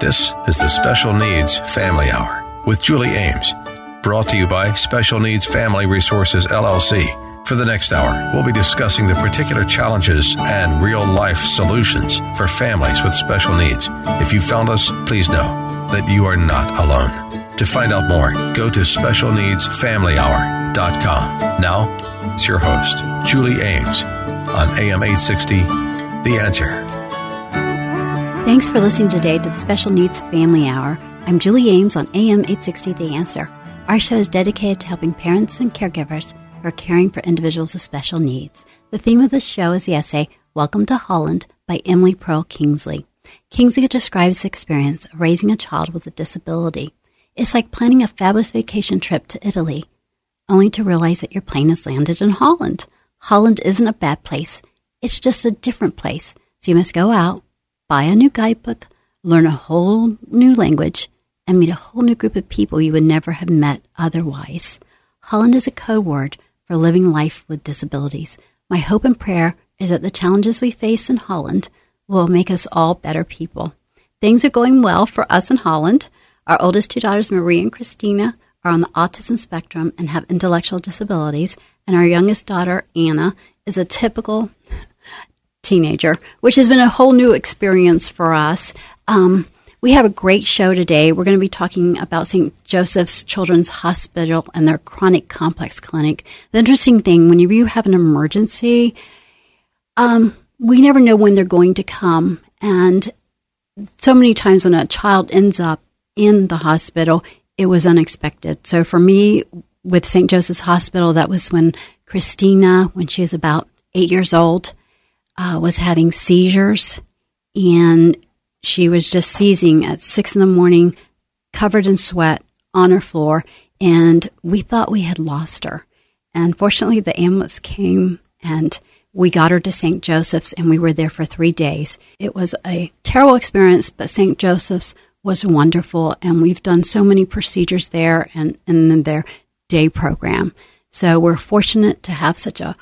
This is the Special Needs Family Hour with Julie Ames, brought to you by Special Needs Family Resources LLC. For the next hour, we'll be discussing the particular challenges and real life solutions for families with special needs. If you found us, please know that you are not alone. To find out more, go to specialneedsfamilyhour.com. Now, it's your host, Julie Ames, on AM 860, The Answer. Thanks for listening today to the Special Needs Family Hour. I'm Julie Ames on AM 860 The Answer. Our show is dedicated to helping parents and caregivers who are caring for individuals with special needs. The theme of this show is the essay Welcome to Holland by Emily Perl Kingsley. Kingsley describes the experience of raising a child with a disability. It's like planning a fabulous vacation trip to Italy, only to realize that your plane has landed in Holland. Holland isn't a bad place, it's just a different place. So you must go out, buy a new guidebook, learn a whole new language, and meet a whole new group of people you would never have met otherwise. Holland is a code word for living life with disabilities. My hope and prayer is that the challenges we face in Holland will make us all better people. Things are going well for us in Holland. Our oldest two daughters, Marie and Christina, are on the autism spectrum and have intellectual disabilities, and our youngest daughter, Anna, is a typical teenager, which has been a whole new experience for us. Um, we have a great show today. We're going to be talking about St. Joseph's Children's Hospital and their chronic complex clinic. The interesting thing, when you have an emergency, um, we never know when they're going to come. And so many times when a child ends up in the hospital, it was unexpected. So for me, with St. Joseph's Hospital, that was when Christina, when she was about eight years old, uh, was having seizures and she was just seizing at six in the morning, covered in sweat on her floor. And we thought we had lost her. And fortunately, the ambulance came and we got her to St. Joseph's and we were there for three days. It was a terrible experience, but St. Joseph's was wonderful. And we've done so many procedures there and, and in their day program. So we're fortunate to have such a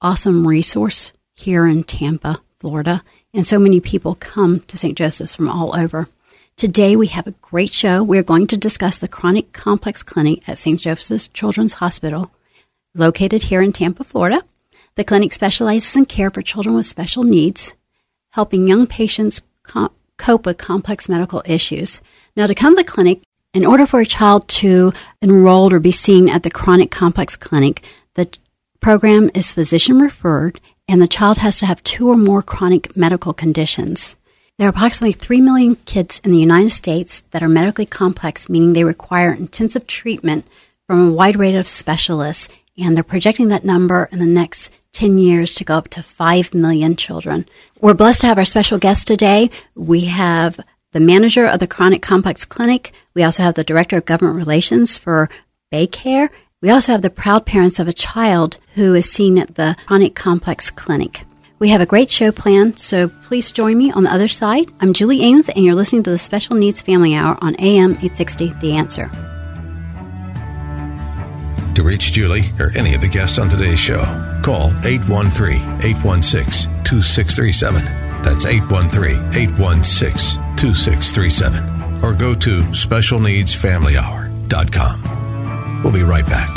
awesome resource here in Tampa, Florida, and so many people come to St. Joseph's from all over. Today we have a great show. We're going to discuss the Chronic Complex Clinic at St. Joseph's Children's Hospital, located here in Tampa, Florida. The clinic specializes in care for children with special needs, helping young patients co- cope with complex medical issues. Now, to come to the clinic, in order for a child to enroll or be seen at the Chronic Complex Clinic, the program is physician referred and the child has to have two or more chronic medical conditions. There are approximately 3 million kids in the United States that are medically complex, meaning they require intensive treatment from a wide range of specialists, and they're projecting that number in the next 10 years to go up to 5 million children. We're blessed to have our special guest today. We have the manager of the Chronic Complex Clinic. We also have the director of government relations for Baycare we also have the proud parents of a child who is seen at the Chronic Complex Clinic. We have a great show planned, so please join me on the other side. I'm Julie Ames, and you're listening to the Special Needs Family Hour on AM 860 The Answer. To reach Julie or any of the guests on today's show, call 813 816 2637. That's 813 816 2637. Or go to specialneedsfamilyhour.com. We'll be right back.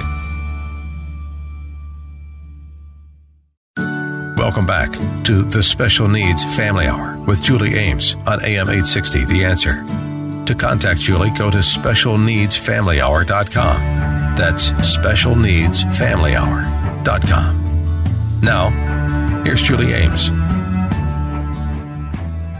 Welcome back to the Special Needs Family Hour with Julie Ames on AM 860 The Answer. To contact Julie, go to specialneedsfamilyhour.com. That's specialneedsfamilyhour.com. Now, here's Julie Ames.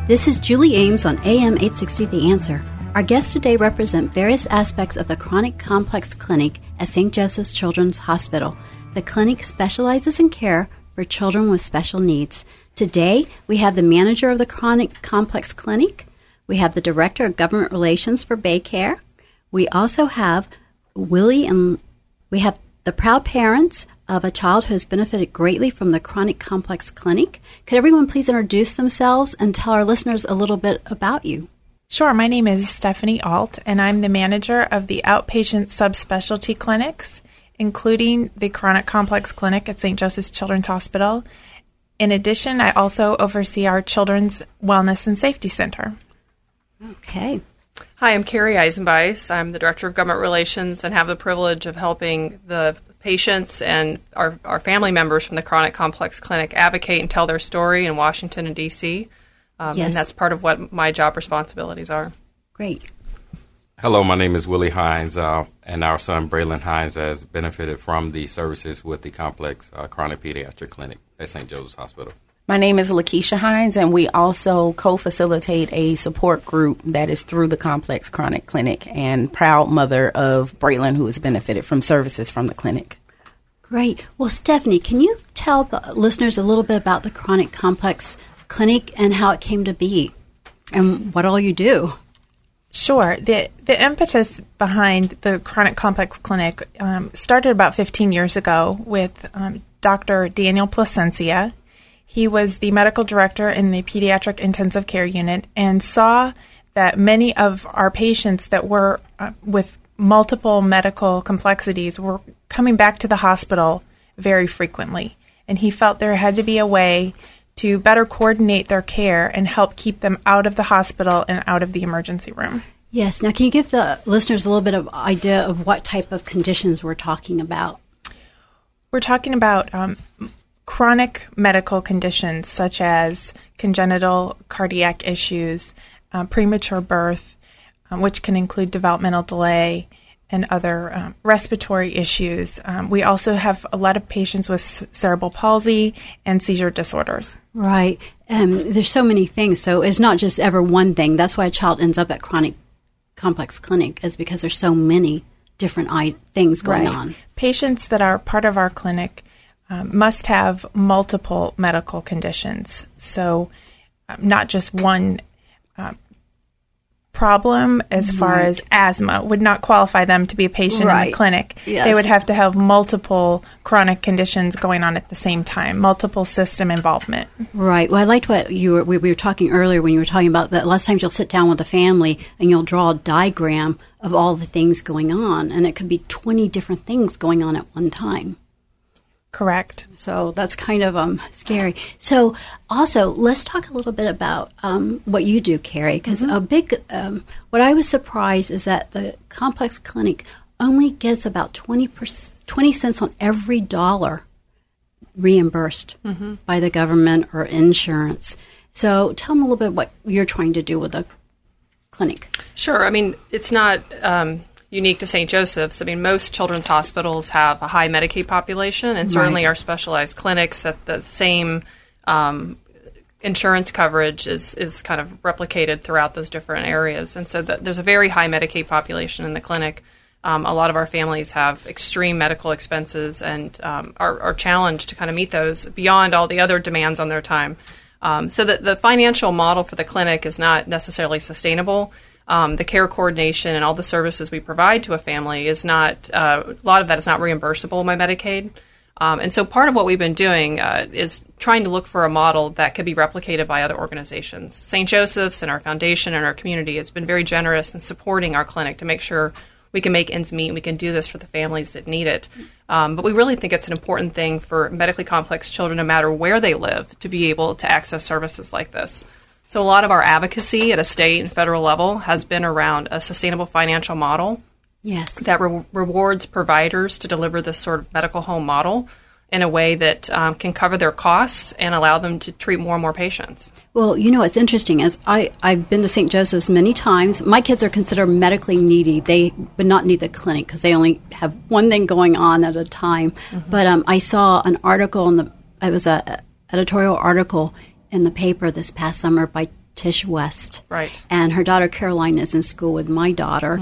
This is Julie Ames on AM 860 The Answer. Our guests today represent various aspects of the Chronic Complex Clinic at St. Joseph's Children's Hospital. The clinic specializes in care for children with special needs. Today, we have the manager of the Chronic Complex Clinic, we have the director of government relations for Baycare, we also have Willie and we have the proud parents of a child who has benefited greatly from the Chronic Complex Clinic. Could everyone please introduce themselves and tell our listeners a little bit about you? Sure. My name is Stephanie Alt, and I'm the manager of the outpatient subspecialty clinics, including the Chronic Complex Clinic at St. Joseph's Children's Hospital. In addition, I also oversee our Children's Wellness and Safety Center. Okay. Hi, I'm Carrie Eisenbeis. I'm the Director of Government Relations and have the privilege of helping the patients and our, our family members from the Chronic Complex Clinic advocate and tell their story in Washington and D.C. Um, Yes. And that's part of what my job responsibilities are. Great. Hello, my name is Willie Hines, uh, and our son Braylon Hines has benefited from the services with the complex uh, chronic pediatric clinic at St. Joseph's Hospital. My name is Lakeisha Hines, and we also co facilitate a support group that is through the Complex Chronic Clinic and proud mother of Braylon, who has benefited from services from the clinic. Great. Well, Stephanie, can you tell the listeners a little bit about the Chronic Complex Clinic and how it came to be and what all you do? Sure. The the impetus behind the Chronic Complex Clinic um, started about 15 years ago with um, Dr. Daniel Plasencia. He was the medical director in the pediatric intensive care unit and saw that many of our patients that were uh, with multiple medical complexities were coming back to the hospital very frequently. And he felt there had to be a way to better coordinate their care and help keep them out of the hospital and out of the emergency room. Yes. Now, can you give the listeners a little bit of idea of what type of conditions we're talking about? We're talking about um, chronic medical conditions such as congenital cardiac issues, uh, premature birth, um, which can include developmental delay and other um, respiratory issues. Um, we also have a lot of patients with c- cerebral palsy and seizure disorders. Right. Um, there's so many things. So it's not just ever one thing. That's why a child ends up at Chronic Complex Clinic, is because there's so many different I- things going on. Patients that are part of our clinic um, must have multiple medical conditions. So, um, not just one um, problem as far mm-hmm. as asthma would not qualify them to be a patient in the clinic. Yes. They would have to have multiple chronic conditions going on at the same time, multiple system involvement. Right. Well, I liked what you were, we we were talking earlier when you were talking about that. Last times you'll sit down with a family and you'll draw a diagram of all the things going on, and it could be 20 different things going on at one time. Correct. So that's kind of um, scary. So, also, let's talk a little bit about um, what you do, Carrie, because a big, um, what I was surprised is that the complex clinic only gets about 20, 20 cents on every dollar reimbursed by the government or insurance. So, tell them a little bit what you're trying to do with the clinic. Sure. I mean, it's not um, unique to St. Joseph's. I mean, most children's hospitals have a high Medicaid population, and certainly Right. our specialized clinics that the same um, insurance coverage is, is kind of replicated throughout those different areas. And so th- there's a very high Medicaid population in the clinic. Um, a lot of our families have extreme medical expenses and um, are, are challenged to kind of meet those beyond all the other demands on their time. Um, so the, the financial model for the clinic is not necessarily sustainable. Um, the care coordination and all the services we provide to a family is not uh, a lot of that is not reimbursable by Medicaid. Um, and so part of what we've been doing uh, is trying to look for a model that could be replicated by other organizations. St. Joseph's and our foundation and our community has been very generous in supporting our clinic to make sure we can make ends meet and we can do this for the families that need it. Um, but we really think it's an important thing for medically complex children, no matter where they live, to be able to access services like this. So a lot of our advocacy at a state and federal level has been around a sustainable financial model Yes. that re- rewards providers to deliver this sort of medical home model in a way that um, can cover their costs and allow them to treat more and more patients. Well, you know what's interesting is I, I've been to St. Joseph's many times. My kids are considered medically needy. They would not need the clinic because they only have one thing going on at a time. But um, I saw an article in the it was a editorial article in the paper this past summer by Tish West. Right. And her daughter Caroline is in school with my daughter.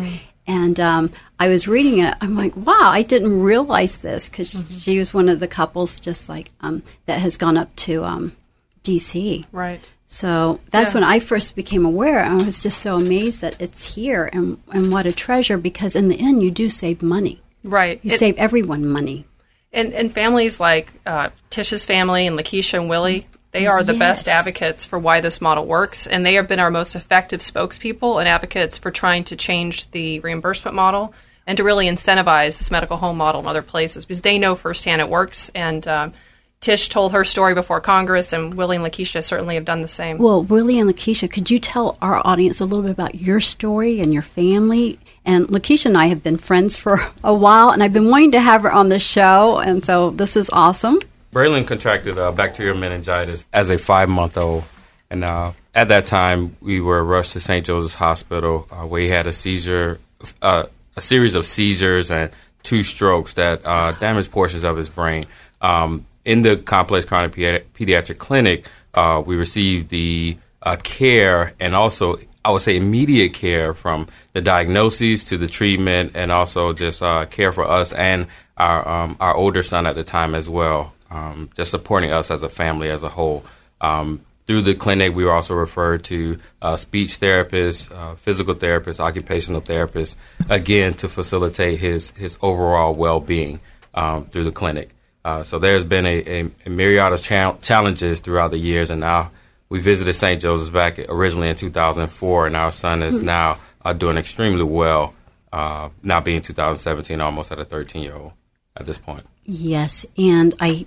And um, I was reading it. I'm like, wow, I didn't realize this because she was one of the couples just like um, that has gone up to um, D.C. Right. So that's Yeah. when I first became aware. I was just so amazed that it's here and, and what a treasure because in the end, you do save money. Right. You It- save everyone money. And, and families like uh, Tish's family and Lakeisha and Willie, they are the best advocates for why this model works. And they have been our most effective spokespeople and advocates for trying to change the reimbursement model and to really incentivize this medical home model in other places because they know firsthand it works. And um, Tish told her story before Congress, and Willie and Lakeisha certainly have done the same. Well, Willie and Lakeisha, could you tell our audience a little bit about your story and your family? And Lakeisha and I have been friends for a while, and I've been wanting to have her on the show, and so this is awesome. Braylon contracted uh, bacterial meningitis as a five month old. And uh, at that time, we were rushed to St. Joseph's Hospital uh, where he had a seizure, uh, a series of seizures and two strokes that uh, damaged portions of his brain. Um, in the complex chronic pediatric clinic, uh, we received the uh, care and also, I would say, immediate care from the diagnoses to the treatment, and also just care for us and our um, our older son at the time as well, um, just supporting us as a family as a whole. Um, through the clinic, we were also referred to uh, speech therapists, uh, physical therapists, occupational therapists, again to facilitate his his overall well being um, through the clinic. Uh, so there's been a, a, a myriad of cha- challenges throughout the years, and now we visited St. Joseph's back originally in 2004, and our son is now uh, doing extremely well, uh, now being 2017, almost at a 13 year old at this point. Yes, and I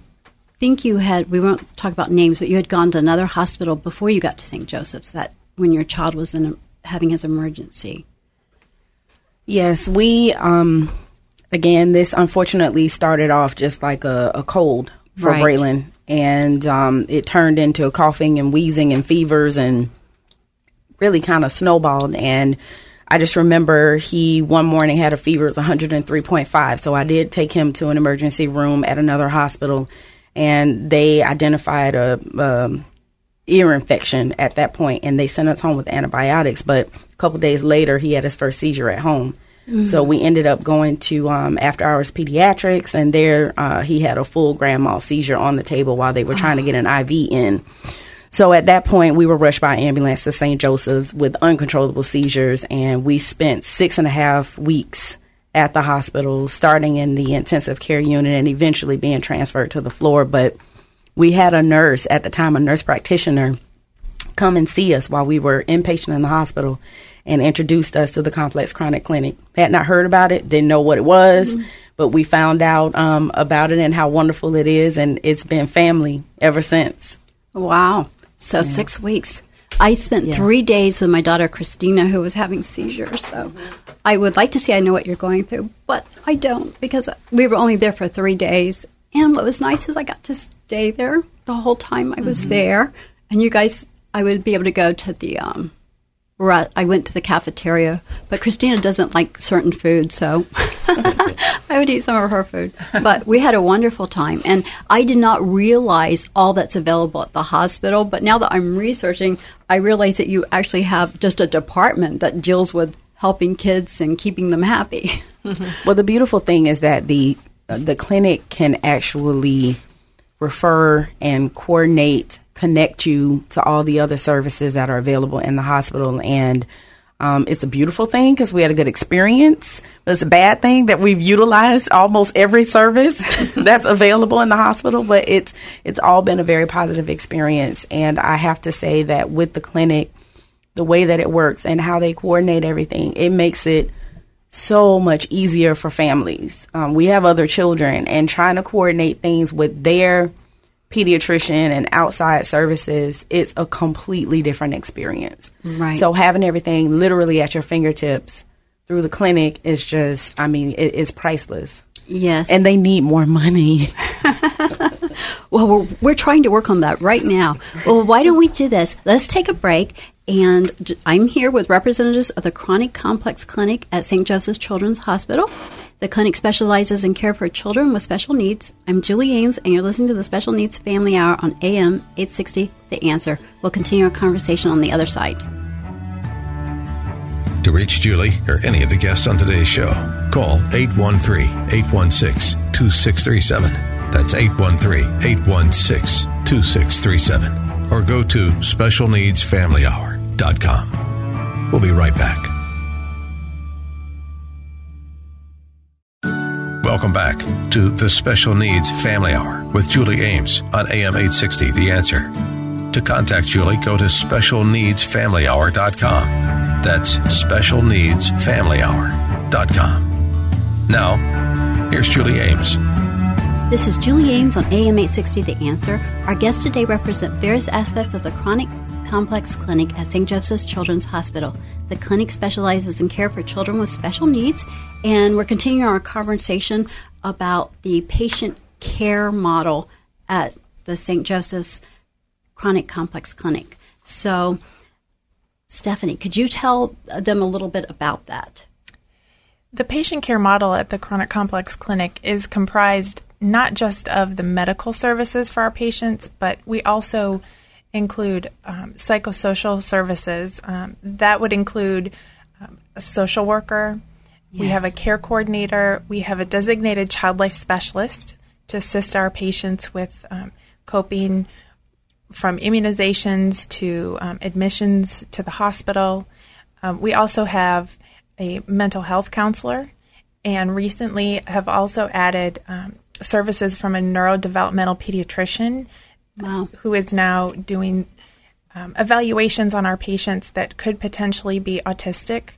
think you had, we won't talk about names, but you had gone to another hospital before you got to St. Joseph's that when your child was in a, having his emergency. Yes, we um, again, this unfortunately started off just like a, a cold for right. Braylon, and um, it turned into coughing and wheezing and fevers and really kind of snowballed. And I just remember he one morning had a fever of 103.5, so I did take him to an emergency room at another hospital, and they identified a. Um, ear infection at that point and they sent us home with antibiotics but a couple days later he had his first seizure at home Mm-hmm. So we ended up going to um, after hours pediatrics, and there uh, he had a full grand mal seizure on the table while they were trying to get an IV in. So at that point, we were rushed by ambulance to St. Joseph's with uncontrollable seizures, and we spent six and a half weeks at the hospital, starting in the intensive care unit and eventually being transferred to the floor. But we had a nurse at the time, a nurse practitioner, come and see us while we were inpatient in the hospital and introduced us to the complex chronic clinic. Had not heard about it, didn't know what it was, mm-hmm. but we found out um, about it and how wonderful it is, and it's been family ever since. Wow. So yeah. six weeks. I spent yeah. three days with my daughter Christina, who was having seizures. So I would like to say I know what you're going through, but I don't because we were only there for three days. And what was nice is I got to stay there the whole time I was mm-hmm. there. And you guys, I would be able to go to the um, I went to the cafeteria, but Christina doesn't like certain food, so I would eat some of her food. But we had a wonderful time, and I did not realize all that's available at the hospital. But now that I'm researching, I realize that you actually have just a department that deals with helping kids and keeping them happy. well, the beautiful thing is that the uh, the clinic can actually refer and coordinate connect you to all the other services that are available in the hospital. And um, it's a beautiful thing because we had a good experience. But it's a bad thing that we've utilized almost every service that's available in the hospital. But it's it's all been a very positive experience. And I have to say that with the clinic, the way that it works and how they coordinate everything, it makes it so much easier for families. Um, we have other children, and trying to coordinate things with their pediatrician and outside services, it's a completely different experience. Right. So having everything literally at your fingertips through the clinic is just, I mean, it is priceless. Yes. And they need more money. well, we're, we're trying to work on that right now. Well, why don't we do this? Let's take a break. And I'm here with representatives of the Chronic Complex Clinic at St. Joseph's Children's Hospital. The clinic specializes in care for children with special needs. I'm Julie Ames, and you're listening to the Special Needs Family Hour on AM 860 The Answer. We'll continue our conversation on the other side. To reach Julie or any of the guests on today's show, call 813 816 2637. That's 813 816 2637. Or go to specialneedsfamilyhour.com. We'll be right back. Welcome back to the Special Needs Family Hour with Julie Ames on AM 860 The Answer. To contact Julie, go to specialneedsfamilyhour.com. That's specialneedsfamilyhour.com. Now, here's Julie Ames. This is Julie Ames on AM 860 The Answer. Our guests today represent various aspects of the chronic complex clinic at St. Joseph's Children's Hospital. The clinic specializes in care for children with special needs, and we're continuing our conversation about the patient care model at the St. Joseph's Chronic Complex Clinic. So, Stephanie, could you tell them a little bit about that? The patient care model at the Chronic Complex Clinic is comprised not just of the medical services for our patients, but we also include um, psychosocial services. Um, that would include um, a social worker. Yes. We have a care coordinator. We have a designated child life specialist to assist our patients with um, coping from immunizations to um, admissions to the hospital. Um, we also have a mental health counselor and recently have also added services from a neurodevelopmental pediatrician wow. who is now doing um, evaluations on our patients that could potentially be autistic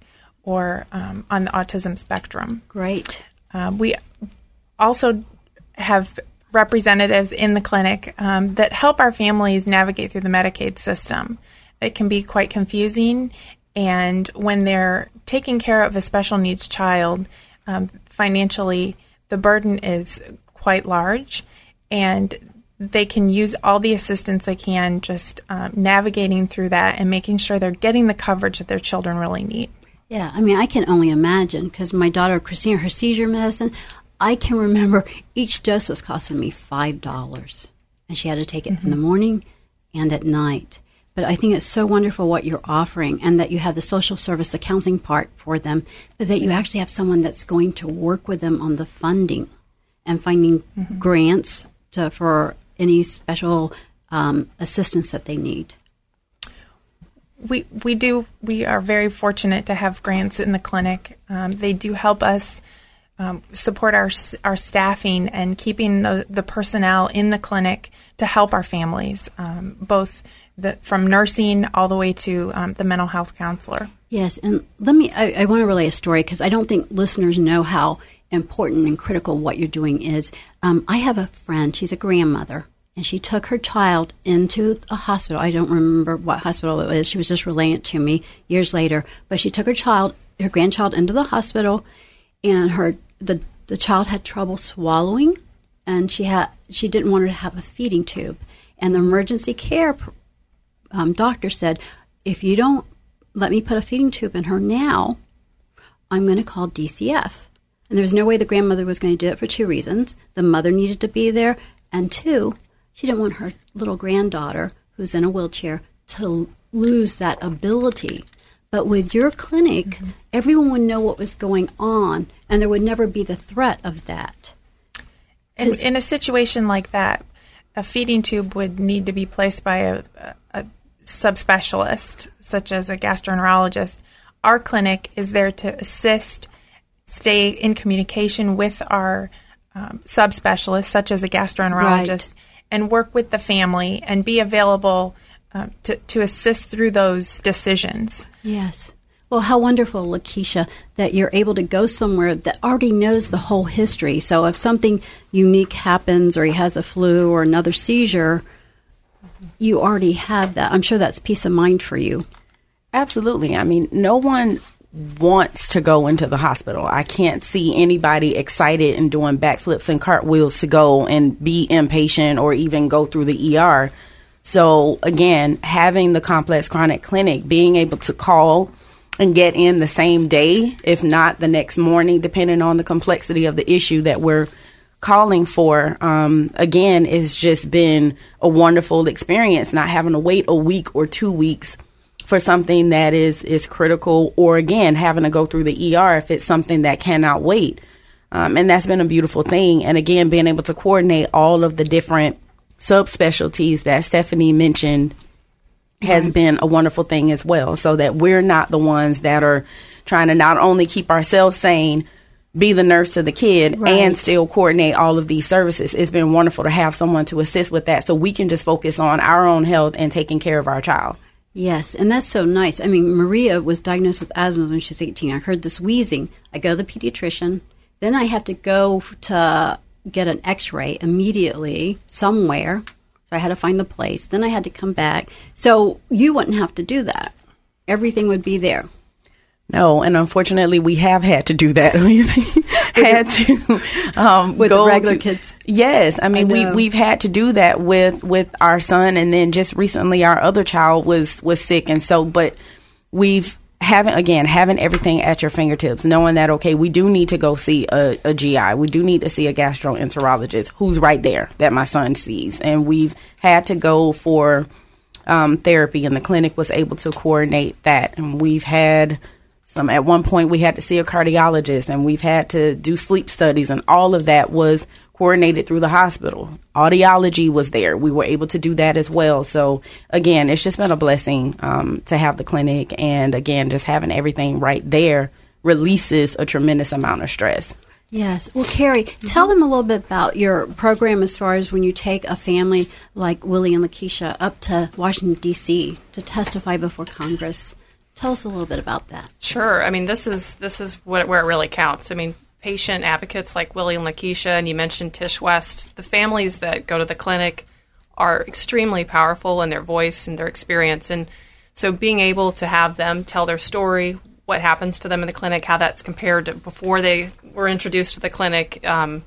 or um, on the autism spectrum. Great. Um, we also have representatives in the clinic um, that help our families navigate through the Medicaid system. It can be quite confusing, and when they're taking care of a special needs child, um, financially, the burden is quite large. And they can use all the assistance they can just um, navigating through that and making sure they're getting the coverage that their children really need. Yeah, I mean, I can only imagine because my daughter Christina, her seizure medicine, I can remember each dose was costing me five dollars, and she had to take it mm-hmm. in the mm-hmm. morning and at night. But I think it's so wonderful what you're offering, and that you have the social service, the counseling part for them, but that you actually have someone that's going to work with them on the funding and finding mm-hmm. grants to, for any special um, assistance that they need. We we do we are very fortunate to have grants in the clinic. Um, they do help us um, support our our staffing and keeping the the personnel in the clinic to help our families, um, both the, from nursing all the way to um, the mental health counselor. Yes, and let me. I, I want to relay a story because I don't think listeners know how important and critical what you're doing is. Um, I have a friend, she's a grandmother, and she took her child into a hospital. I don't remember what hospital it was. She was just relaying it to me years later. But she took her child, her grandchild, into the hospital, and her the the child had trouble swallowing, and she had she didn't want her to have a feeding tube. And the emergency care um, doctor said, if you don't let me put a feeding tube in her now, I'm going to call DCF. And there was no way the grandmother was going to do it for two reasons. The mother needed to be there, and two, she didn't want her little granddaughter, who's in a wheelchair, to lose that ability. But with your clinic, mm-hmm. everyone would know what was going on, and there would never be the threat of that. And in a situation like that, a feeding tube would need to be placed by a, a subspecialist, such as a gastroenterologist. Our clinic is there to assist stay in communication with our um, subspecialists, such as a gastroenterologist, right. and work with the family and be available uh, to, to assist through those decisions. Yes. Well, how wonderful, Lakeisha, that you're able to go somewhere that already knows the whole history. So if something unique happens or he has a flu or another seizure, you already have that. I'm sure that's peace of mind for you. Absolutely. I mean, no one wants to go into the hospital. I can't see anybody excited and doing backflips and cartwheels to go and be inpatient or even go through the ER. So again, having the complex chronic clinic, being able to call and get in the same day, if not the next morning, depending on the complexity of the issue that we're calling for, um, again, it's just been a wonderful experience. Not having to wait a week or two weeks for something that is is critical, or again having to go through the ER if it's something that cannot wait. Um, and that's been a beautiful thing. And again, being able to coordinate all of the different subspecialties that Stephanie mentioned has been a wonderful thing as well. So that we're not the ones that are trying to not only keep ourselves sane, be the nurse to the kid right. and still coordinate all of these services. It's been wonderful to have someone to assist with that so we can just focus on our own health and taking care of our child. Yes, and that's so nice. I mean, Maria was diagnosed with asthma when she was 18. I heard this wheezing. I go to the pediatrician. Then I have to go to get an X-ray immediately somewhere. So I had to find the place. Then I had to come back. So you wouldn't have to do that. Everything would be there. No, and unfortunately, we have had to do that. We've had to um, with go regular to, kids. Yes, I mean I we we've had to do that with with our son, and then just recently our other child was was sick, and so but we've having again having everything at your fingertips, knowing that okay, we do need to go see a, a GI, we do need to see a gastroenterologist who's right there that my son sees, and we've had to go for um, therapy, and the clinic was able to coordinate that, and we've had some at one point we had to see a cardiologist and we've had to do sleep studies and all of that was coordinated through the hospital audiology was there we were able to do that as well so again it's just been a blessing um, to have the clinic and again just having everything right there releases a tremendous amount of stress Yes. Well, Carrie, tell them a little bit about your program as far as when you take a family like Willie and Lakeisha up to Washington, D.C. to testify before Congress. Tell us a little bit about that. Sure. I mean, this is this is what, where it really counts. I mean, patient advocates like Willie and Lakeisha, and you mentioned Tish West. The families that go to the clinic are extremely powerful in their voice and their experience, and so being able to have them tell their story, what happens to them in the clinic, how that's compared to before they were introduced to the clinic. Um,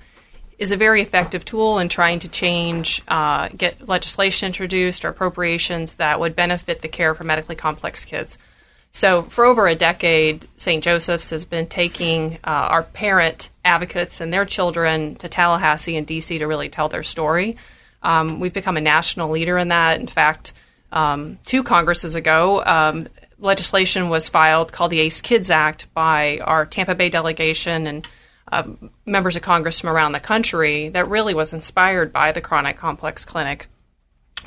is a very effective tool in trying to change, uh, get legislation introduced or appropriations that would benefit the care for medically complex kids. So, for over a decade, St. Joseph's has been taking uh, our parent advocates and their children to Tallahassee and DC to really tell their story. Um, we've become a national leader in that. In fact, um, two Congresses ago, um, legislation was filed called the ACE Kids Act by our Tampa Bay delegation and uh, members of Congress from around the country that really was inspired by the Chronic Complex Clinic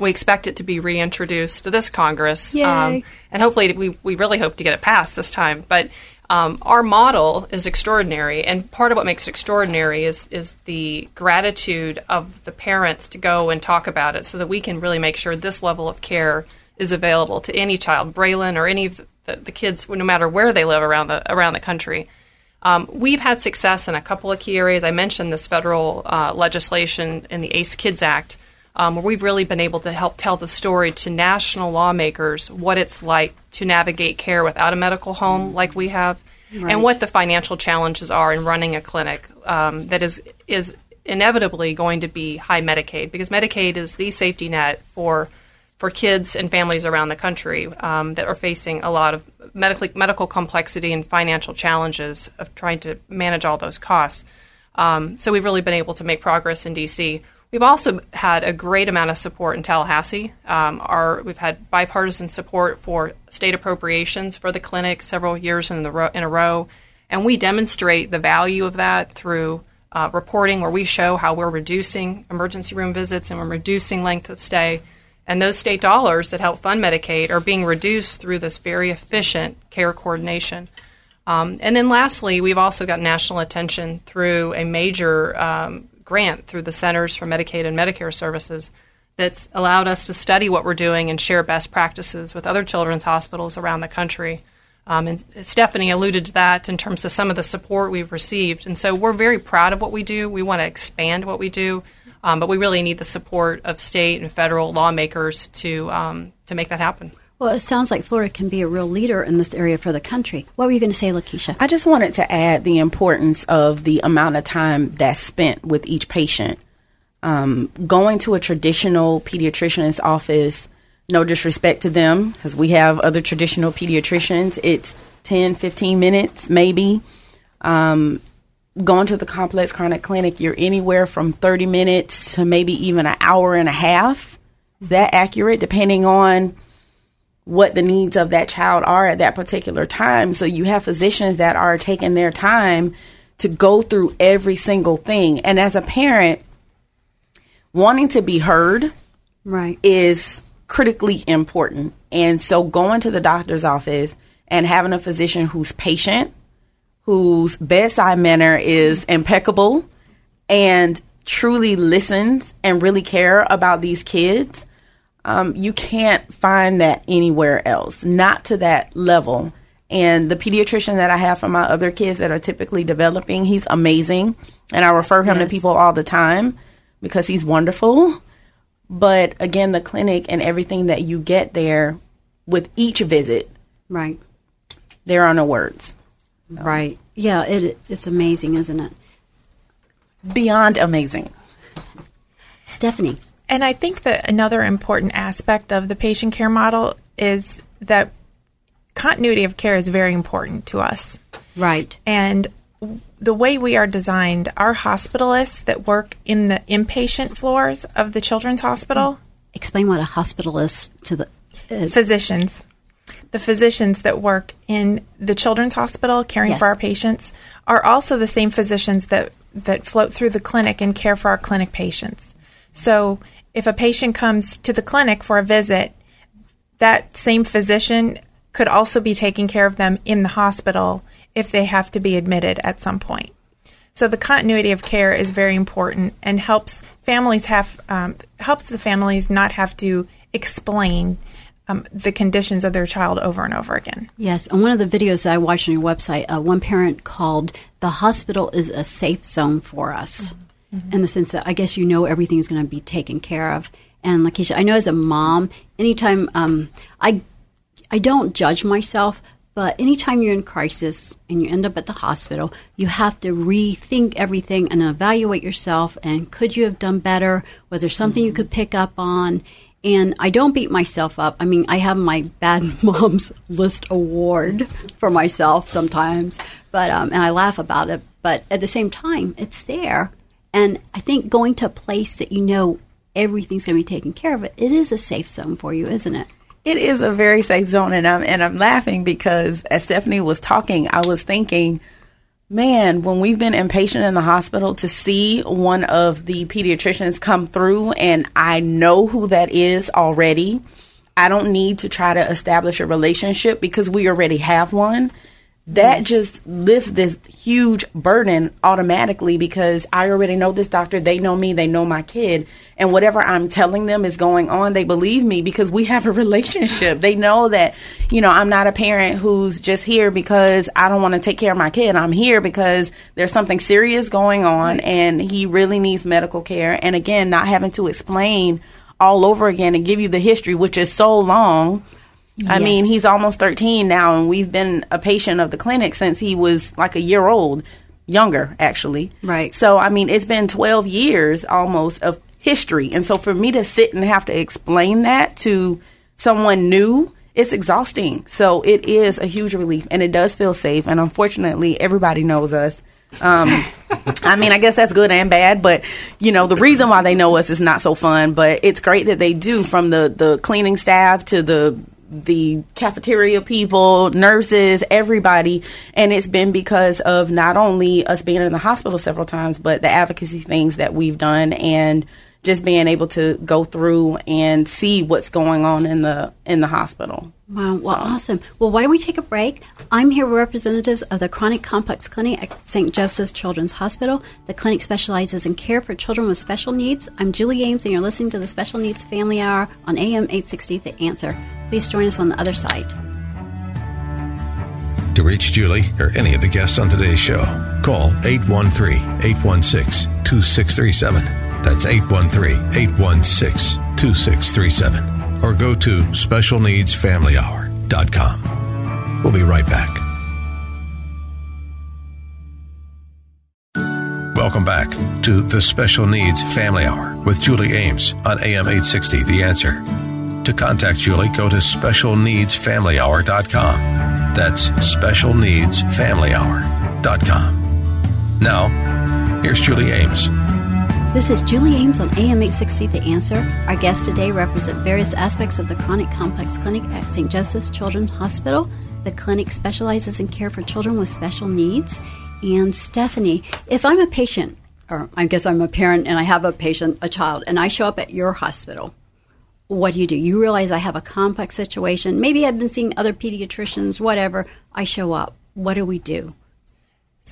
we expect it to be reintroduced to this Congress, um, and hopefully we we really hope to get it passed this time. But um, our model is extraordinary, and part of what makes it extraordinary is is the gratitude of the parents to go and talk about it, so that we can really make sure this level of care is available to any child, Braylon or any of the, the kids, no matter where they live around the around the country. Um, we've had success in a couple of key areas. I mentioned this federal uh, legislation in the ACE Kids Act, um, where we've really been able to help tell the story to national lawmakers what it's like to navigate care without a medical home like we have, and what the financial challenges are in running a clinic um, that is is inevitably going to be high Medicaid because Medicaid is the safety net for for kids and families around the country um, that are facing a lot of medical medical complexity and financial challenges of trying to manage all those costs. Um, so we've really been able to make progress in DC. We've also had a great amount of support in Tallahassee. Um, our, we've had bipartisan support for state appropriations for the clinic several years in, the ro- in a row, and we demonstrate the value of that through uh, reporting where we show how we're reducing emergency room visits and we're reducing length of stay. And those state dollars that help fund Medicaid are being reduced through this very efficient care coordination. Um, and then lastly, we've also got national attention through a major um, grant through the Centers for Medicaid and Medicare Services that's allowed us to study what we're doing and share best practices with other children's hospitals around the country. Um, and Stephanie alluded to that in terms of some of the support we've received. And so we're very proud of what we do. We want to expand what we do, um, but we really need the support of state and federal lawmakers to um, to make that happen. Well, it sounds like Florida can be a real leader in this area for the country. What were you going to say, Lakeisha? I just wanted to add the importance of the amount of time that's spent with each patient. Um, going to a traditional pediatrician's office, no disrespect to them, because we have other traditional pediatricians, it's 10, 15 minutes maybe. Um, going to the complex chronic clinic, you're anywhere from 30 minutes to maybe even an hour and a half. Is that accurate, depending on what the needs of that child are at that particular time. So you have physicians that are taking their time to go through every single thing. And as a parent, wanting to be heard Right. is critically important. And so going to the doctor's office and having a physician who's patient, whose bedside manner is impeccable and truly listens and really care about these kids, um, you can't find that anywhere else, not to that level. And the pediatrician that I have for my other kids that are typically developing, he's amazing. And I refer him Yes. to people all the time because he's wonderful. But again, the clinic and everything that you get there with each visit, Right. there are no words. Right. Yeah, it it's amazing, isn't it? Beyond amazing. Stephanie. And I think that another important aspect of the patient care model is that continuity of care is very important to us. Right. And the way we are designed, our hospitalists that work in the inpatient floors of the children's hospital, Explain what a hospital is to the uh, physicians, the physicians that work in the children's hospital caring Yes. for our patients are also the same physicians that that float through the clinic and care for our clinic patients. So, if a patient comes to the clinic for a visit, that same physician could also be taking care of them in the hospital if they have to be admitted at some point. So the continuity of care is very important and helps families have um, helps the families not have to explain um, the conditions of their child over and over again. Yes, and one of the videos that I watched on your website, uh, one parent called "The hospital is a safe zone for us," in the sense that I guess you know everything's going to be taken care of. And Lakeisha, I know as a mom, anytime um, I I don't judge myself, but anytime you're in crisis and you end up at the hospital, you have to rethink everything and evaluate yourself. And could you have done better? Was there something you could pick up on? And I don't beat myself up. I mean, I have my bad mom's list award for myself sometimes, but um, and I laugh about it. But at the same time, it's there. And I think going to a place that you know everything's going to be taken care of, it, it is a safe zone for you, isn't it? It is a very safe zone, and I'm and I'm laughing because as Stephanie was talking, I was thinking, man, when we've been impatient in the hospital to see one of the pediatricians come through, and I know who that is already. I don't need to try to establish a relationship because we already have one. That just lifts this huge burden automatically because I already know this doctor. They know me. They know my kid. And whatever I'm telling them is going on, they believe me because we have a relationship. They know that, you know, I'm not a parent who's just here because I don't want to take care of my kid. I'm here because there's something serious going on and he really needs medical care. And again, not having to explain all over again and give you the history, which is so long. I mean, he's almost 13 now, and we've been a patient of the clinic since he was like a year old, younger, actually. Right. So, I mean, it's been 12 years almost of history. And so, for me to sit and have to explain that to someone new, it's exhausting. So, it is a huge relief, and it does feel safe. And unfortunately, everybody knows us. Um, I mean, I guess that's good and bad, but you know, the reason why they know us is not so fun. But it's great that they do, from the the cleaning staff to the the cafeteria people, nurses, everybody, and it's been because of not only us being in the hospital several times, but the advocacy things that we've done and just being able to go through and see what's going on in the in the hospital. Wow, well, awesome. Well, why don't we take a break? I'm here with representatives of the Chronic Complex Clinic at St. Joseph's Children's Hospital. The clinic specializes in care for children with special needs. I'm Julie Ames, and you're listening to the Special Needs Family Hour on AM 860 The Answer. Please join us on the other side. To reach Julie or any of the guests on today's show, call 813 816 2637. That's 813 816 2637. Or go to specialneedsfamilyhour.com. We'll be right back. Welcome back to the Special Needs Family Hour with Julie Ames on AM 860 The Answer. To contact Julie, go to specialneedsfamilyhour.com. That's specialneedsfamilyhour.com. Now, here's Julie Ames. This is Julie Ames on AM 860 The Answer. Our guests today represent various aspects of the Chronic Complex Clinic at St. Joseph's Children's Hospital. The clinic specializes in care for children with special needs. And Stephanie, if I'm a patient, or I guess I'm a parent and I have a patient, a child, and I show up at your hospital, what do you do? You realize I have a complex situation. Maybe I've been seeing other pediatricians, whatever. I show up. What do we do?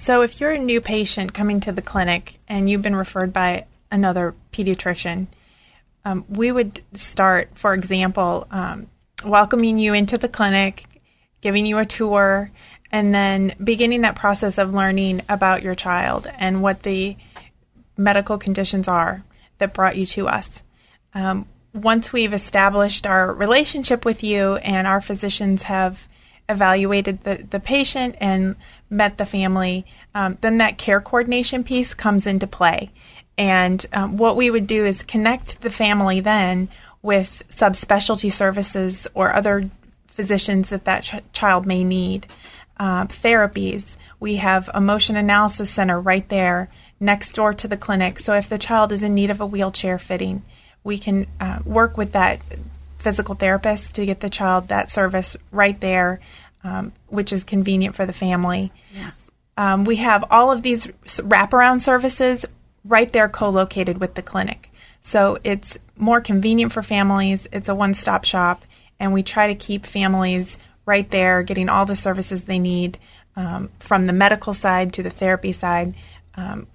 So, if you're a new patient coming to the clinic and you've been referred by another pediatrician, um, we would start, for example, um, welcoming you into the clinic, giving you a tour, and then beginning that process of learning about your child and what the medical conditions are that brought you to us. Um, once we've established our relationship with you and our physicians have evaluated the, the patient and met the family, um, then that care coordination piece comes into play. And um, what we would do is connect the family then with subspecialty services or other physicians that that ch- child may need. Uh, therapies. We have a motion analysis center right there next door to the clinic. So if the child is in need of a wheelchair fitting, we can uh, work with that physical therapist to get the child that service right there, um, which is convenient for the family. Yes. Um, we have all of these wraparound services right there co located with the clinic. So it's more convenient for families, it's a one stop shop, and we try to keep families right there getting all the services they need um, from the medical side to the therapy side um,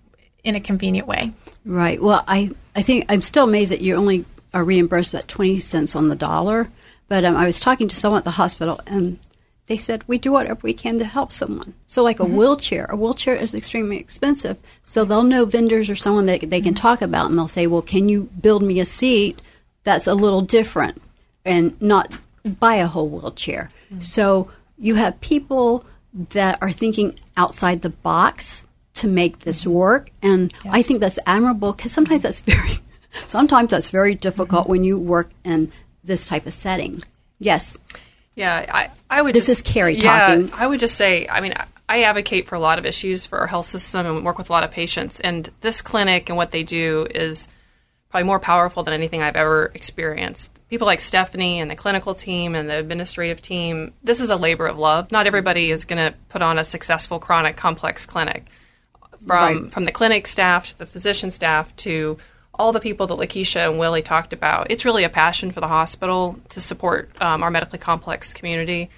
in a convenient way. Right. Well, I, I think I'm still amazed that you only are reimbursed about 20 cents on the dollar. But um, I was talking to someone at the hospital, and they said we do whatever we can to help someone. So, like a mm-hmm. wheelchair, a wheelchair is extremely expensive. So they'll know vendors or someone that they can talk about, and they'll say, "Well, can you build me a seat that's a little different, and not buy a whole wheelchair?" Mm-hmm. So you have people that are thinking outside the box to make this mm-hmm. work, and yes. I think that's admirable because sometimes that's very, sometimes that's very difficult mm-hmm. when you work in this type of setting. Yes. Yeah, I, I would. This just, is Carrie yeah, talking. I would just say, I mean, I advocate for a lot of issues for our health system and work with a lot of patients. And this clinic and what they do is probably more powerful than anything I've ever experienced. People like Stephanie and the clinical team and the administrative team, this is a labor of love. Not everybody is going to put on a successful chronic complex clinic. From right. from the clinic staff to the physician staff to all the people that Lakeisha and Willie talked about. It's really a passion for the hospital to support um, our medically complex community.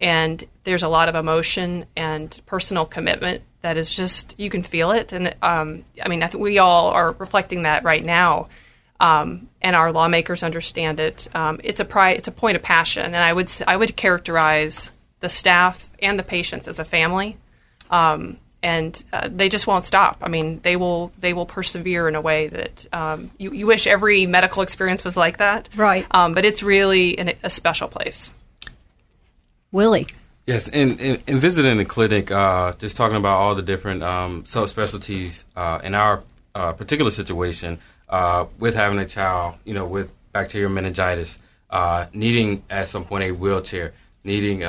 And there's a lot of emotion and personal commitment that is just, you can feel it. And um, I mean, I think we all are reflecting that right now. Um, and our lawmakers understand it. Um, it's a pri- it's a point of passion, and I would I would characterize the staff and the patients as a family. Um, and uh, they just won't stop. I mean, they will they will persevere in a way that um, you, you wish every medical experience was like that. Right. Um, but it's really in a special place. Willie. Yes, in, in, in visiting the clinic, uh, just talking about all the different um, subspecialties uh, in our uh, particular situation uh, with having a child, you know, with bacterial meningitis, uh, needing at some point a wheelchair, needing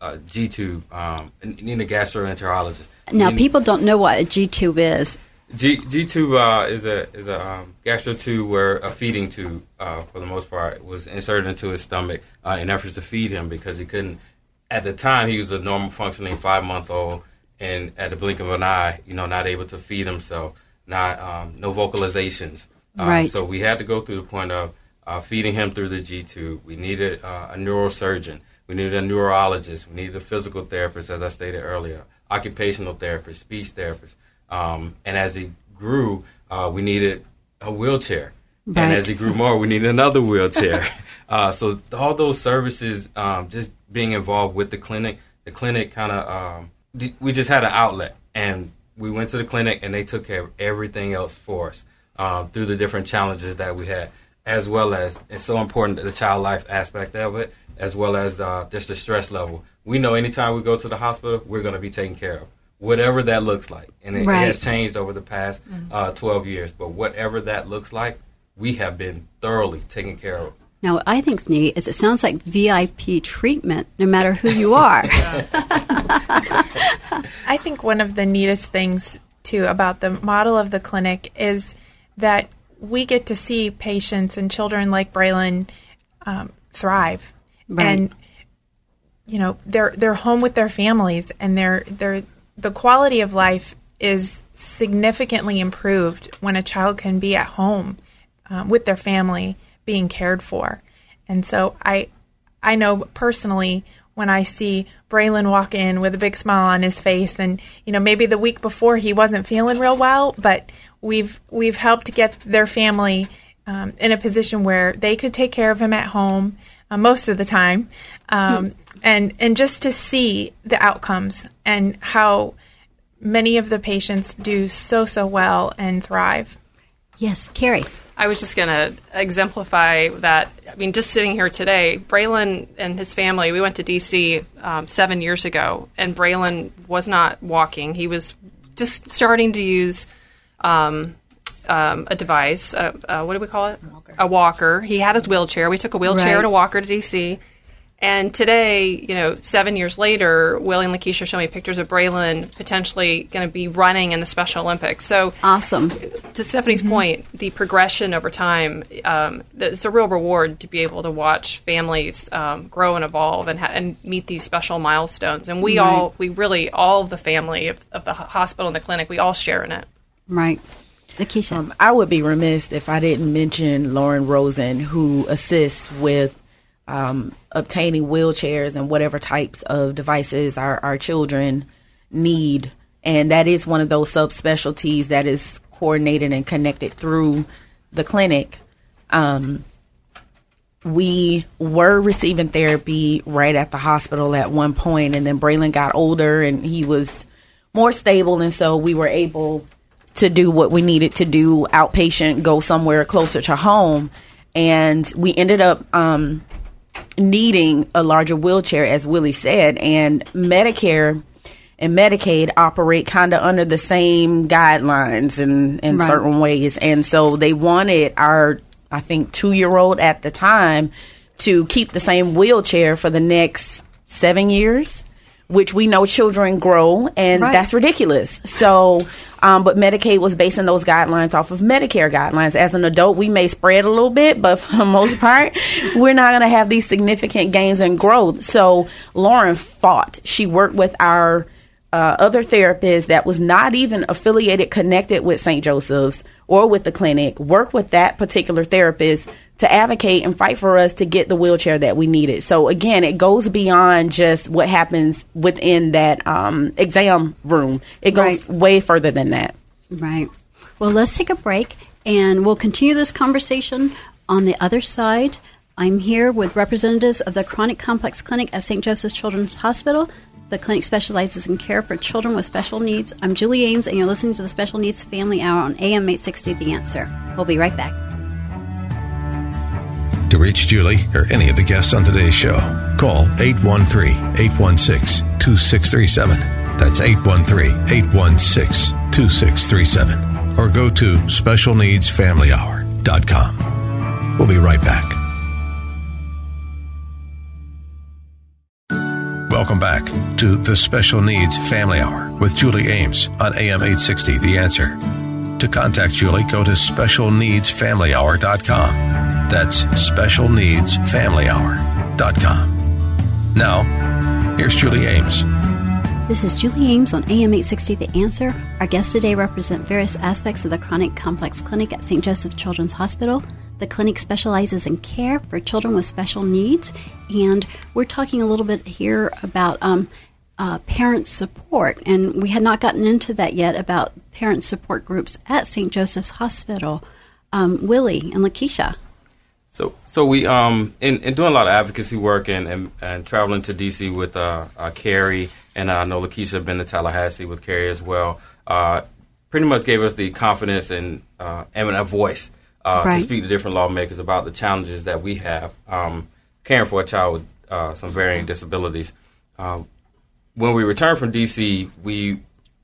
uh, G tube, um, needing a gastroenterologist. Now, people don't know what a G tube is. G G tube uh, is a is a um, gastro tube where a feeding tube, uh, for the most part, was inserted into his stomach uh, in efforts to feed him because he couldn't. At the time, he was a normal functioning five month old, and at the blink of an eye, you know, not able to feed himself, not um, no vocalizations. Uh, right. So we had to go through the point of uh, feeding him through the G tube. We needed uh, a neurosurgeon we needed a neurologist. We needed a physical therapist, as I stated earlier, occupational therapist, speech therapist. Um, and as he grew, uh, we needed a wheelchair. And as he grew more, we needed another wheelchair. uh, so all those services, um, just being involved with the clinic, the clinic kind of, um, we just had an outlet. And we went to the clinic and they took care of everything else for us um, through the different challenges that we had, as well as it's so important the child life aspect of it, as well as uh, just the stress level. We know anytime we go to the hospital, we're going to be taken care of, whatever that looks like. And it, right. it has changed over the past mm-hmm. uh, 12 years. But whatever that looks like, we have been thoroughly taken care of. Now, what I think's neat is it sounds like VIP treatment, no matter who you are. I think one of the neatest things too about the model of the clinic is that we get to see patients and children like Braylon um, thrive Right. And you know, they're they're home with their families and they're they're the quality of life is significantly improved when a child can be at home um, with their family being cared for. And so I I know personally when I see Braylon walk in with a big smile on his face and you know maybe the week before he wasn't feeling real well, but we've we've helped get their family um, in a position where they could take care of him at home uh, most of the time, um, and and just to see the outcomes and how many of the patients do so so well and thrive. Yes, Carrie. I was just going to exemplify that. I mean, just sitting here today, Braylon and his family, we went to DC um, seven years ago, and Braylon was not walking. He was just starting to use um, um, a device. Uh, uh, what do we call it? Walker. A walker. He had his wheelchair. We took a wheelchair right. and a walker to DC. And today, you know, seven years later, Willie and Lakeisha show me pictures of Braylon potentially going to be running in the Special Olympics. So awesome. To Stephanie's mm-hmm. point, the progression over time, um, it's a real reward to be able to watch families um, grow and evolve and, ha- and meet these special milestones. And we right. all, we really, all of the family of, of the hospital and the clinic, we all share in it. Right. Um, I would be remiss if I didn't mention Lauren Rosen, who assists with um, obtaining wheelchairs and whatever types of devices our, our children need. And that is one of those subspecialties that is coordinated and connected through the clinic. Um, we were receiving therapy right at the hospital at one point, and then Braylon got older and he was more stable, and so we were able to do what we needed to do outpatient, go somewhere closer to home, and we ended up um, needing a larger wheelchair, as Willie said, and Medicare and Medicaid operate kind of under the same guidelines in, in right. certain ways. And so they wanted our, I think, two year old at the time to keep the same wheelchair for the next seven years which we know children grow, and right. that's ridiculous. So, um, but Medicaid was basing those guidelines off of Medicare guidelines. As an adult, we may spread a little bit, but for the most part, we're not going to have these significant gains in growth. So, Lauren fought. She worked with our uh, other therapist that was not even affiliated, connected with St. Joseph's or with the clinic, work with that particular therapist to advocate and fight for us to get the wheelchair that we needed. So again, it goes beyond just what happens within that um, exam room. It goes right. way further than that. Right. Well, let's take a break and we'll continue this conversation on the other side. I'm here with representatives of the Chronic Complex Clinic at St. Joseph's Children's Hospital. The clinic specializes in care for children with special needs. I'm Julie Ames, and you're listening to the Special Needs Family Hour on AM 860 The Answer. We'll be right back. To reach Julie or any of the guests on today's show, call 813 816 2637. That's 813 816 2637. Or go to specialneedsfamilyhour.com. We'll be right back. Welcome back to the Special Needs Family Hour with Julie Ames on AM 860 The Answer. To contact Julie, go to specialneedsfamilyhour.com. That's specialneedsfamilyhour.com. Now, here's Julie Ames. This is Julie Ames on AM 860 The Answer. Our guests today represent various aspects of the Chronic Complex Clinic at St. Joseph Children's Hospital. The clinic specializes in care for children with special needs, and we're talking a little bit here about um, uh, parent support, and we had not gotten into that yet about parent support groups at St. Joseph's Hospital. Um, Willie and Lakeisha. So, so we um in, in doing a lot of advocacy work and and, and traveling to DC with uh, uh Carrie and uh, I know Lakeisha have been to Tallahassee with Carrie as well. Uh, pretty much gave us the confidence and uh, and a voice uh, right. to speak to different lawmakers about the challenges that we have um, caring for a child with uh, some varying disabilities. Um, when we returned from DC, we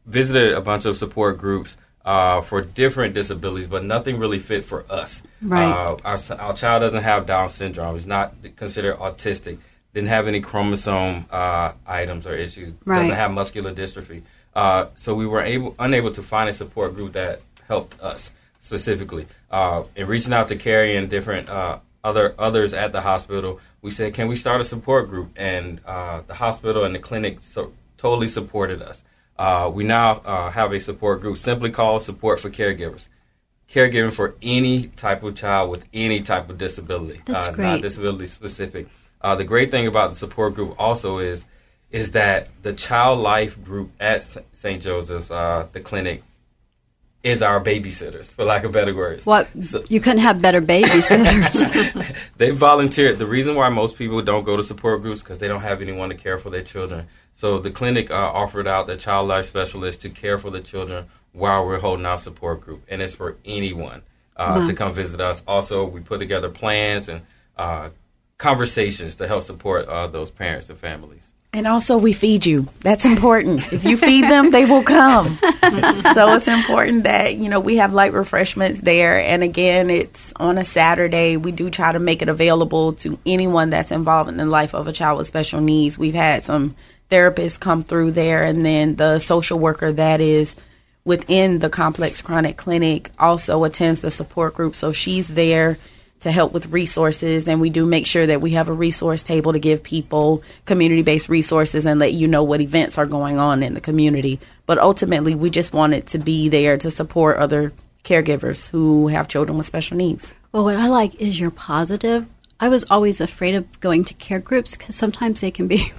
visited a bunch of support groups uh, for different disabilities, but nothing really fit for us. Right. Uh, our, our, child doesn't have Down syndrome. He's not considered autistic. Didn't have any chromosome uh, items or issues. Right. Doesn't have muscular dystrophy. Uh, so we were able unable to find a support group that helped us specifically. Uh, in reaching out to Carrie and different uh, other others at the hospital, we said, "Can we start a support group?" And uh, the hospital and the clinic so, totally supported us. Uh, we now uh, have a support group simply called Support for Caregivers. Caregiving for any type of child with any type of disability, That's uh, great. not disability specific. Uh, the great thing about the support group also is is that the child life group at St. Joseph's, uh, the clinic, is our babysitters, for lack of better words. What so, you couldn't have better babysitters. they volunteered. The reason why most people don't go to support groups because they don't have anyone to care for their children. So the clinic uh, offered out the child life specialist to care for the children while we're holding our support group, and it's for anyone uh, wow. to come visit us. Also, we put together plans and uh, conversations to help support uh, those parents and families. And also, we feed you. That's important. If you feed them, they will come. so it's important that, you know, we have light refreshments there. And again, it's on a Saturday. We do try to make it available to anyone that's involved in the life of a child with special needs. We've had some therapists come through there, and then the social worker that is within the complex chronic clinic also attends the support group. So she's there to help with resources and we do make sure that we have a resource table to give people community-based resources and let you know what events are going on in the community. But ultimately we just wanted to be there to support other caregivers who have children with special needs. Well what i like is you're positive. I was always afraid of going to care groups because sometimes they can be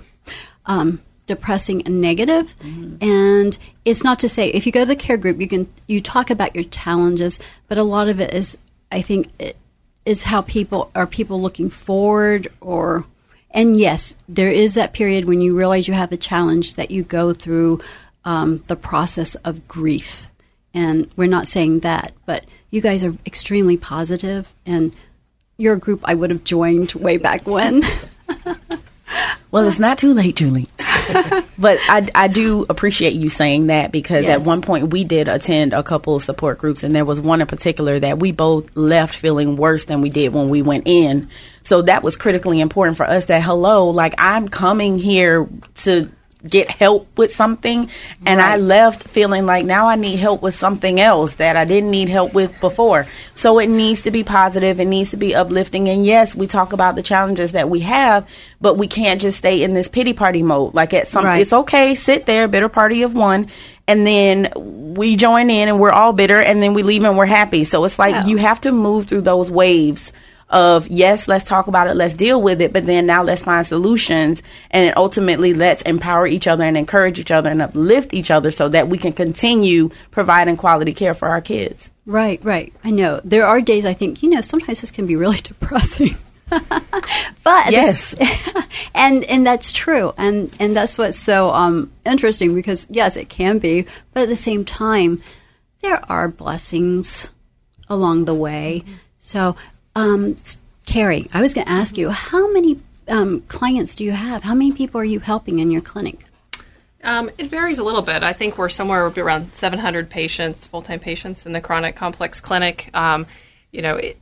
um, depressing and negative. Mm-hmm. and it's not to say if you go to the care group you can you talk about your challenges but a lot of it is i think it, is how people are people looking forward or and yes, there is that period when you realize you have a challenge that you go through um, the process of grief. And we're not saying that, but you guys are extremely positive, and your group I would have joined way back when. Well, it's not too late, Julie. but I, I do appreciate you saying that because yes. at one point we did attend a couple of support groups, and there was one in particular that we both left feeling worse than we did when we went in. So that was critically important for us that, hello, like I'm coming here to get help with something and right. I left feeling like now I need help with something else that I didn't need help with before. So it needs to be positive, it needs to be uplifting and yes, we talk about the challenges that we have, but we can't just stay in this pity party mode. Like at some right. it's okay, sit there, bitter party of one and then we join in and we're all bitter and then we leave and we're happy. So it's like you have to move through those waves of yes, let's talk about it, let's deal with it, but then now let's find solutions and ultimately let's empower each other and encourage each other and uplift each other so that we can continue providing quality care for our kids. Right, right. I know. There are days I think, you know, sometimes this can be really depressing. but yes, and and that's true, and and that's what's so um, interesting because yes, it can be, but at the same time, there are blessings along the way. So um, Carrie, I was going to ask you, how many um, clients do you have? How many people are you helping in your clinic? Um, it varies a little bit. I think we're somewhere around 700 patients, full time patients in the chronic complex clinic. Um, you know, it,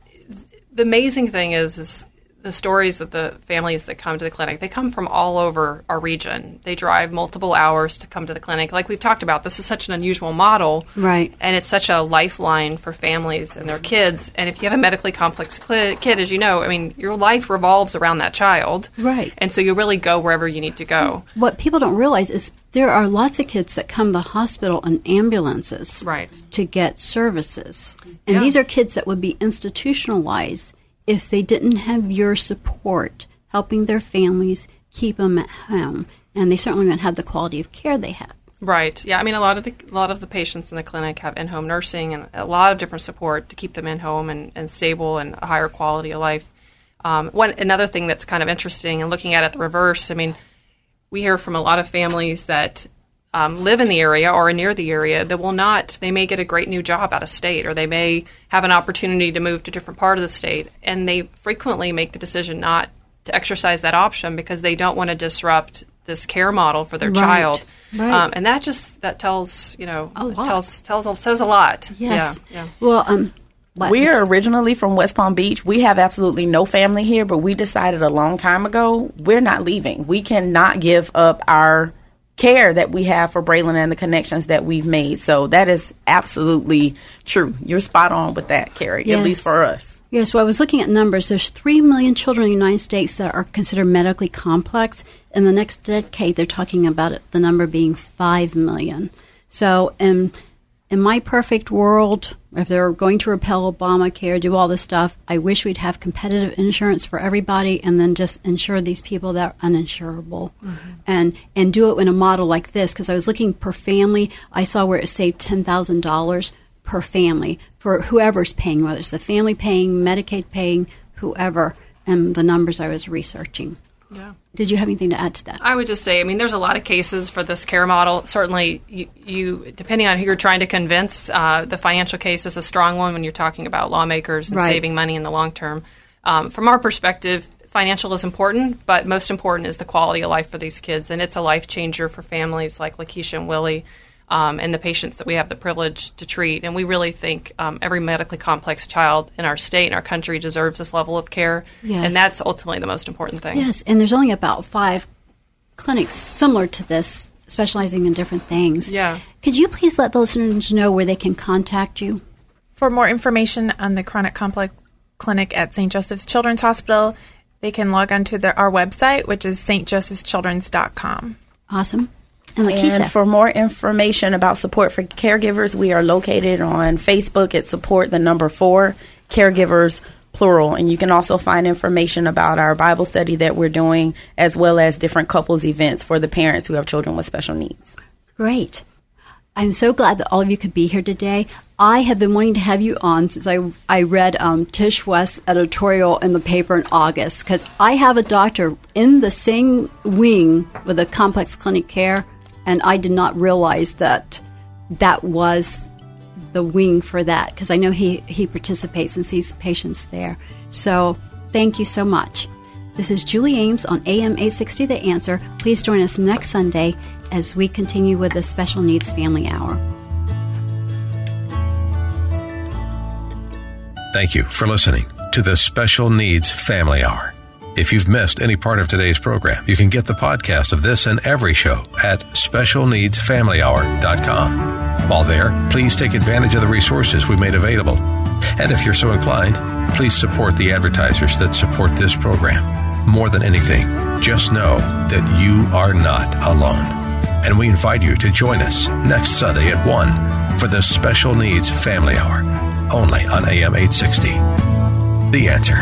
the amazing thing is, is the stories of the families that come to the clinic, they come from all over our region. They drive multiple hours to come to the clinic. Like we've talked about, this is such an unusual model. Right. And it's such a lifeline for families and their kids. And if you have a medically complex kid, as you know, I mean, your life revolves around that child. Right. And so you really go wherever you need to go. What people don't realize is there are lots of kids that come to the hospital in ambulances right. to get services. And yeah. these are kids that would be institutionalized if they didn't have your support helping their families keep them at home, and they certainly wouldn't have the quality of care they have. Right. Yeah. I mean, a lot of the a lot of the patients in the clinic have in-home nursing and a lot of different support to keep them in home and, and stable and a higher quality of life. Um, one another thing that's kind of interesting and looking at it the reverse. I mean, we hear from a lot of families that um, live in the area or near the area that will not, they may get a great new job out of state or they may have an opportunity to move to a different part of the state. And they frequently make the decision not to exercise that option because they don't want to disrupt this care model for their right. child. Right. Um, and that just, that tells, you know, tells, tells, says a lot. Yes. Yeah. yeah. Well, um, what? We are originally from West Palm Beach. We have absolutely no family here, but we decided a long time ago we're not leaving. We cannot give up our care that we have for Braylon and the connections that we've made. So that is absolutely true. You're spot on with that, Carrie, yes. at least for us. Yes, well, I was looking at numbers. There's 3 million children in the United States that are considered medically complex. In the next decade, they're talking about it, the number being 5 million. So, in in my perfect world, if they're going to repeal Obamacare, do all this stuff, I wish we'd have competitive insurance for everybody and then just insure these people that are uninsurable. Mm-hmm. And and do it in a model like this because I was looking per family, I saw where it saved $10,000 per family for whoever's paying, whether it's the family paying, Medicaid paying, whoever, and the numbers I was researching. Yeah. Did you have anything to add to that? I would just say, I mean, there's a lot of cases for this care model. Certainly, you, you depending on who you're trying to convince, uh, the financial case is a strong one when you're talking about lawmakers and Right. saving money in the long term. Um, from our perspective, financial is important, but most important is the quality of life for these kids, and it's a life changer for families like Lakeisha and Willie. Um, and the patients that we have the privilege to treat. And we really think um, every medically complex child in our state and our country deserves this level of care. Yes. And that's ultimately the most important thing. Yes, and there's only about five clinics similar to this, specializing in different things. Yeah. Could you please let the listeners know where they can contact you? For more information on the Chronic Complex Clinic at St. Joseph's Children's Hospital, they can log on to their, our website, which is stjosephschildrens.com. Awesome. And And for more information about support for caregivers, we are located on Facebook at support the number four caregivers plural. And you can also find information about our Bible study that we're doing, as well as different couples events for the parents who have children with special needs. Great. I'm so glad that all of you could be here today. I have been wanting to have you on since I, I read um, Tish West's editorial in the paper in August because I have a doctor in the same wing with a complex clinic care, and I did not realize that that was the wing for that because I know he, he participates and sees patients there. So thank you so much. This is Julie Ames on AM 860 The Answer. Please join us next Sunday as we continue with the Special Needs Family Hour. Thank you for listening to the Special Needs Family Hour. If you've missed any part of today's program, you can get the podcast of this and every show at specialneedsfamilyhour.com. While there, please take advantage of the resources we've made available. And if you're so inclined, please support the advertisers that support this program. More than anything, just know that you are not alone. And we invite you to join us next Sunday at 1 for the Special Needs Family Hour, only on AM 860. The answer.